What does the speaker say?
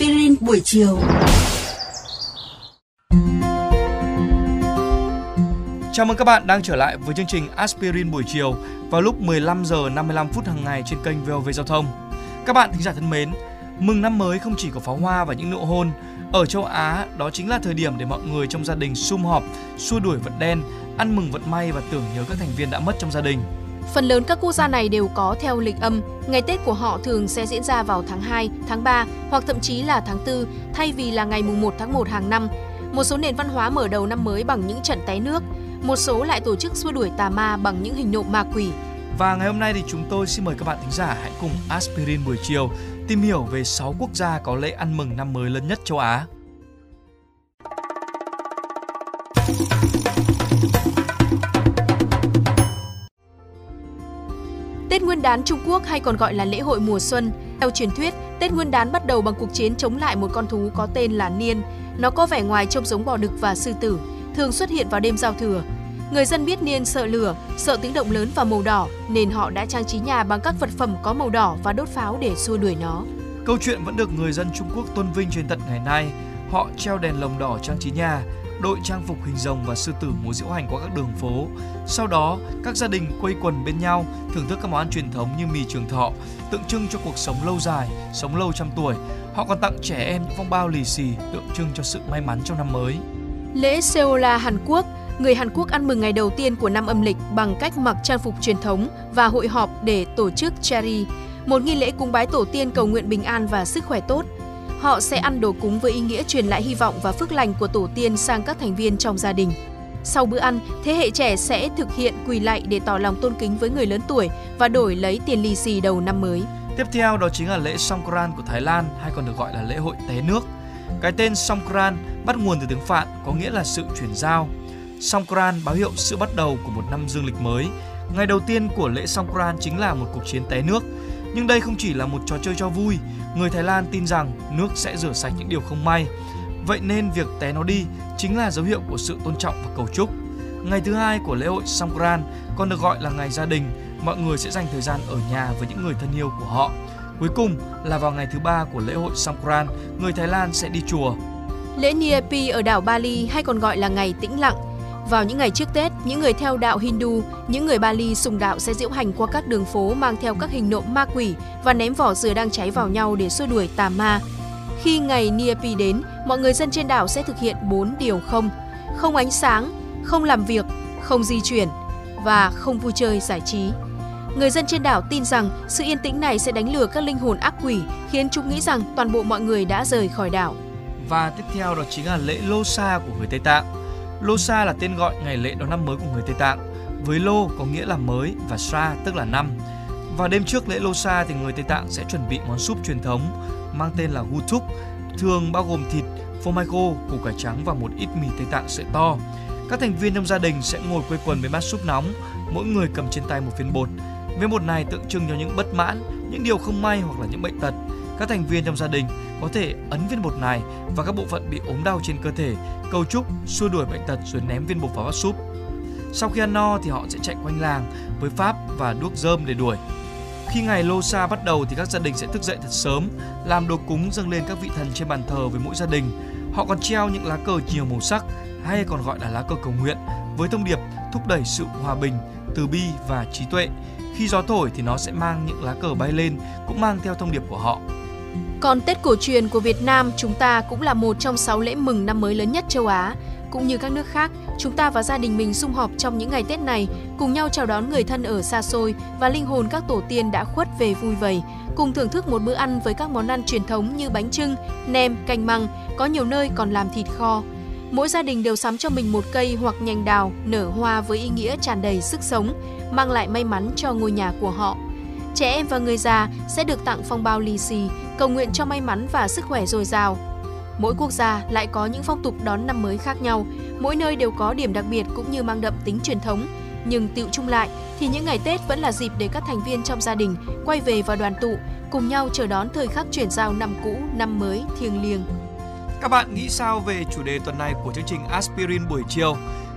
Aspirin buổi chiều. Chào mừng các bạn đang trở lại với chương trình Aspirin buổi chiều vào lúc 15 giờ 55 phút hàng ngày trên kênh VOV Giao thông. Các bạn thính giả thân mến, mừng năm mới không chỉ có pháo hoa và những nụ hôn. Ở châu Á, đó chính là thời điểm để mọi người trong gia đình sum họp, xua đuổi vật đen, ăn mừng vận may và tưởng nhớ các thành viên đã mất trong gia đình. Phần lớn các quốc gia này đều có theo lịch âm, ngày Tết của họ thường sẽ diễn ra vào tháng 2, tháng 3 hoặc thậm chí là tháng 4 thay vì là ngày mùng 1 tháng 1 hàng năm. Một số nền văn hóa mở đầu năm mới bằng những trận té nước, một số lại tổ chức xua đuổi tà ma bằng những hình nộm ma quỷ. Và ngày hôm nay thì chúng tôi xin mời các bạn thính giả hãy cùng Aspirin buổi chiều tìm hiểu về 6 quốc gia có lễ ăn mừng năm mới lớn nhất châu Á. Nguyên đán Trung Quốc hay còn gọi là lễ hội mùa xuân. Theo truyền thuyết, Tết Nguyên đán bắt đầu bằng cuộc chiến chống lại một con thú có tên là Niên. Nó có vẻ ngoài trông giống bò đực và sư tử, thường xuất hiện vào đêm giao thừa. Người dân biết Niên sợ lửa, sợ tiếng động lớn và màu đỏ nên họ đã trang trí nhà bằng các vật phẩm có màu đỏ và đốt pháo để xua đuổi nó. Câu chuyện vẫn được người dân Trung Quốc tôn vinh trên tận ngày nay. Họ treo đèn lồng đỏ trang trí nhà, đội trang phục hình rồng và sư tử múa diễu hành qua các đường phố. Sau đó, các gia đình quây quần bên nhau thưởng thức các món ăn truyền thống như mì trường thọ, tượng trưng cho cuộc sống lâu dài, sống lâu trăm tuổi. Họ còn tặng trẻ em những phong bao lì xì tượng trưng cho sự may mắn trong năm mới. Lễ Seoul Hàn Quốc Người Hàn Quốc ăn mừng ngày đầu tiên của năm âm lịch bằng cách mặc trang phục truyền thống và hội họp để tổ chức Cherry, một nghi lễ cúng bái tổ tiên cầu nguyện bình an và sức khỏe tốt. Họ sẽ ăn đồ cúng với ý nghĩa truyền lại hy vọng và phước lành của tổ tiên sang các thành viên trong gia đình. Sau bữa ăn, thế hệ trẻ sẽ thực hiện quỳ lạy để tỏ lòng tôn kính với người lớn tuổi và đổi lấy tiền lì xì đầu năm mới. Tiếp theo đó chính là lễ Songkran của Thái Lan hay còn được gọi là lễ hội té nước. Cái tên Songkran bắt nguồn từ tiếng Phạn có nghĩa là sự chuyển giao. Songkran báo hiệu sự bắt đầu của một năm dương lịch mới. Ngày đầu tiên của lễ Songkran chính là một cuộc chiến té nước. Nhưng đây không chỉ là một trò chơi cho vui, người Thái Lan tin rằng nước sẽ rửa sạch những điều không may. Vậy nên việc té nó đi chính là dấu hiệu của sự tôn trọng và cầu chúc. Ngày thứ hai của lễ hội Songkran còn được gọi là ngày gia đình, mọi người sẽ dành thời gian ở nhà với những người thân yêu của họ. Cuối cùng là vào ngày thứ ba của lễ hội Songkran, người Thái Lan sẽ đi chùa. Lễ Niepi ở đảo Bali hay còn gọi là ngày tĩnh lặng vào những ngày trước Tết, những người theo đạo Hindu, những người Bali sùng đạo sẽ diễu hành qua các đường phố mang theo các hình nộm ma quỷ và ném vỏ dừa đang cháy vào nhau để xua đuổi tà ma. Khi ngày Niapi đến, mọi người dân trên đảo sẽ thực hiện 4 điều không. Không ánh sáng, không làm việc, không di chuyển và không vui chơi giải trí. Người dân trên đảo tin rằng sự yên tĩnh này sẽ đánh lừa các linh hồn ác quỷ, khiến chúng nghĩ rằng toàn bộ mọi người đã rời khỏi đảo. Và tiếp theo đó chính là lễ Losa của người Tây Tạng. Losa là tên gọi ngày lễ đón năm mới của người Tây Tạng. Với Lô có nghĩa là mới và Sa tức là năm. Và đêm trước lễ Losa thì người Tây Tạng sẽ chuẩn bị món súp truyền thống mang tên là Gutuk, thường bao gồm thịt, phô mai khô, củ cải trắng và một ít mì Tây Tạng sợi to. Các thành viên trong gia đình sẽ ngồi quây quần với bát súp nóng, mỗi người cầm trên tay một viên bột. Viên bột này tượng trưng cho những bất mãn, những điều không may hoặc là những bệnh tật. Các thành viên trong gia đình có thể ấn viên bột này và các bộ phận bị ốm đau trên cơ thể, cầu chúc, xua đuổi bệnh tật rồi ném viên bột vào bát súp. Sau khi ăn no thì họ sẽ chạy quanh làng với pháp và đuốc rơm để đuổi. Khi ngày Lô xa bắt đầu thì các gia đình sẽ thức dậy thật sớm, làm đồ cúng dâng lên các vị thần trên bàn thờ với mỗi gia đình. Họ còn treo những lá cờ nhiều màu sắc hay còn gọi là lá cờ cầu nguyện với thông điệp thúc đẩy sự hòa bình, từ bi và trí tuệ. Khi gió thổi thì nó sẽ mang những lá cờ bay lên cũng mang theo thông điệp của họ. Còn Tết cổ truyền của Việt Nam chúng ta cũng là một trong sáu lễ mừng năm mới lớn nhất châu Á. Cũng như các nước khác, chúng ta và gia đình mình sum họp trong những ngày Tết này, cùng nhau chào đón người thân ở xa xôi và linh hồn các tổ tiên đã khuất về vui vầy, cùng thưởng thức một bữa ăn với các món ăn truyền thống như bánh trưng, nem, canh măng, có nhiều nơi còn làm thịt kho. Mỗi gia đình đều sắm cho mình một cây hoặc nhành đào nở hoa với ý nghĩa tràn đầy sức sống, mang lại may mắn cho ngôi nhà của họ. Trẻ em và người già sẽ được tặng phong bao lì xì, cầu nguyện cho may mắn và sức khỏe dồi dào. Mỗi quốc gia lại có những phong tục đón năm mới khác nhau, mỗi nơi đều có điểm đặc biệt cũng như mang đậm tính truyền thống. Nhưng tựu chung lại thì những ngày Tết vẫn là dịp để các thành viên trong gia đình quay về và đoàn tụ, cùng nhau chờ đón thời khắc chuyển giao năm cũ, năm mới thiêng liêng. Các bạn nghĩ sao về chủ đề tuần này của chương trình Aspirin buổi chiều?